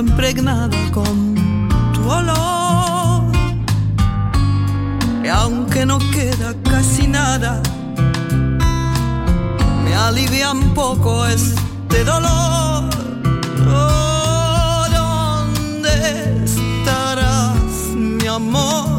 Impregnada con tu olor. Y aunque no queda casi nada, me alivia un poco este dolor. Oh, ¿Dónde estarás, mi amor?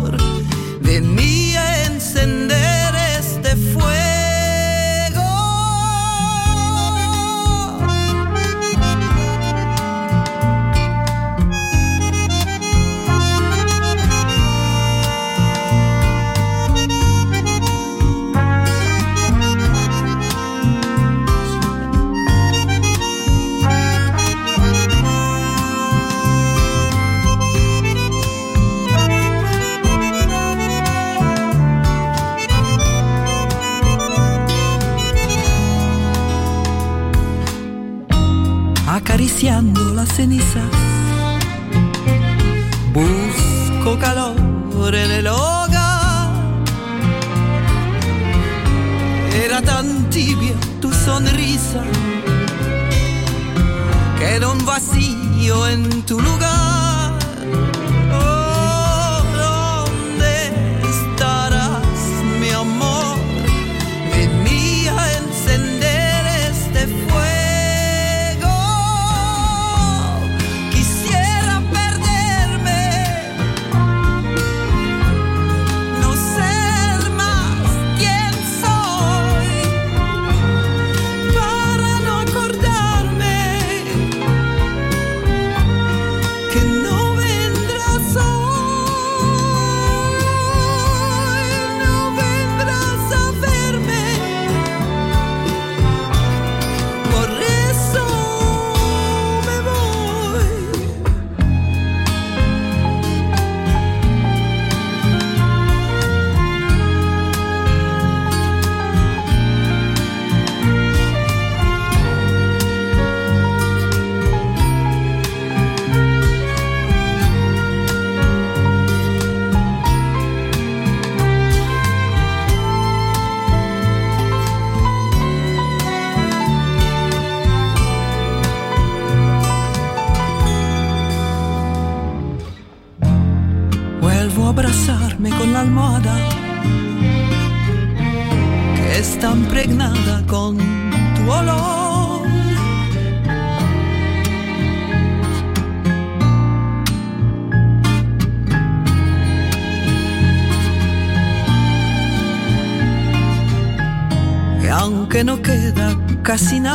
sino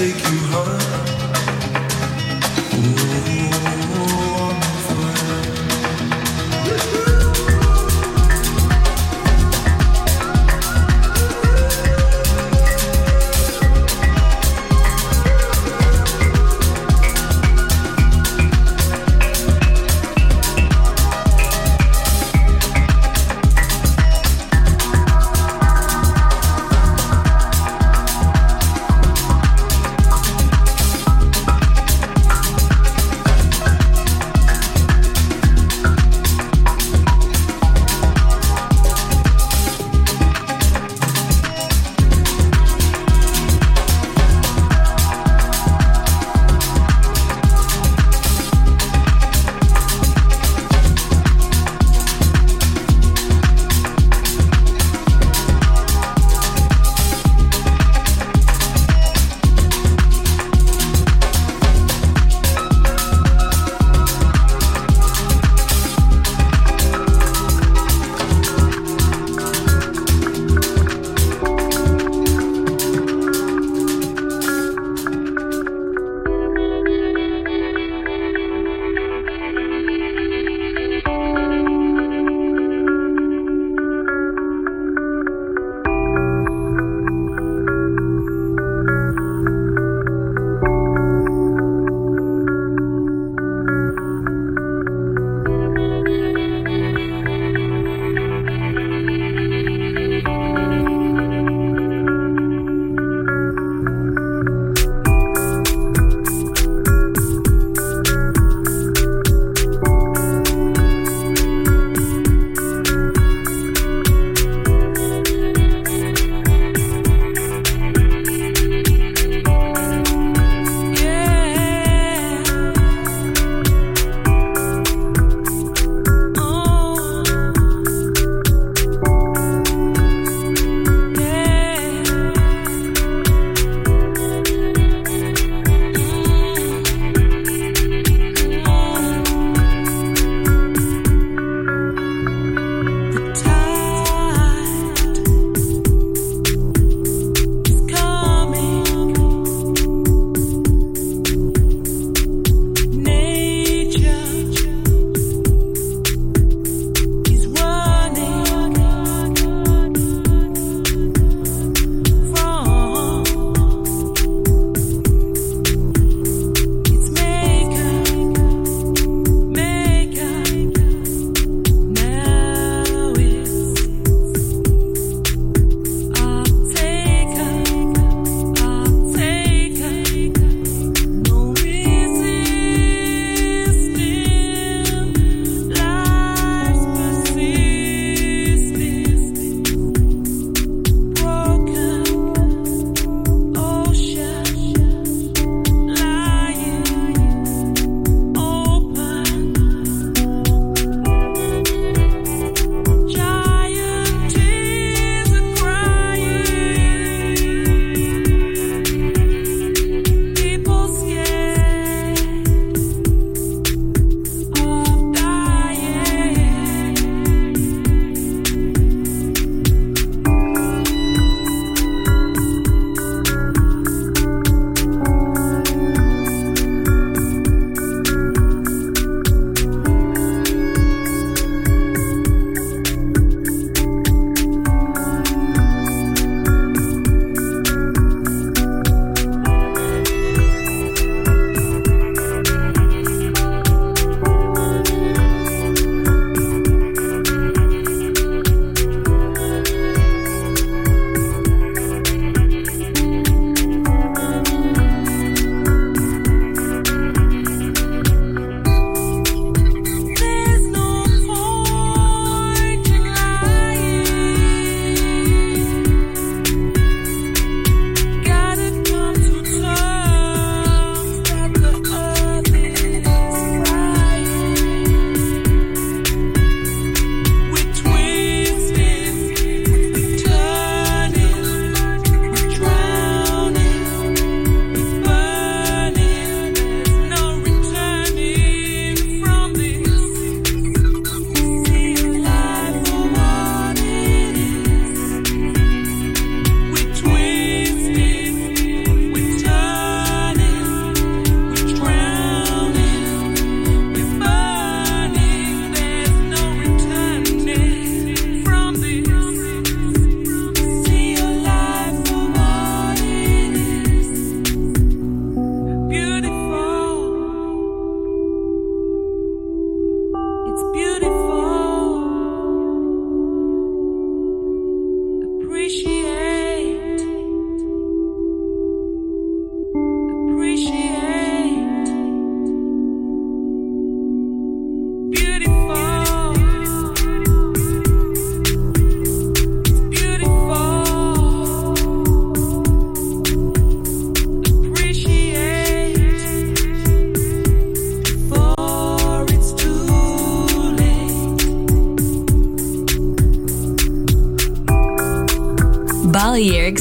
take you home.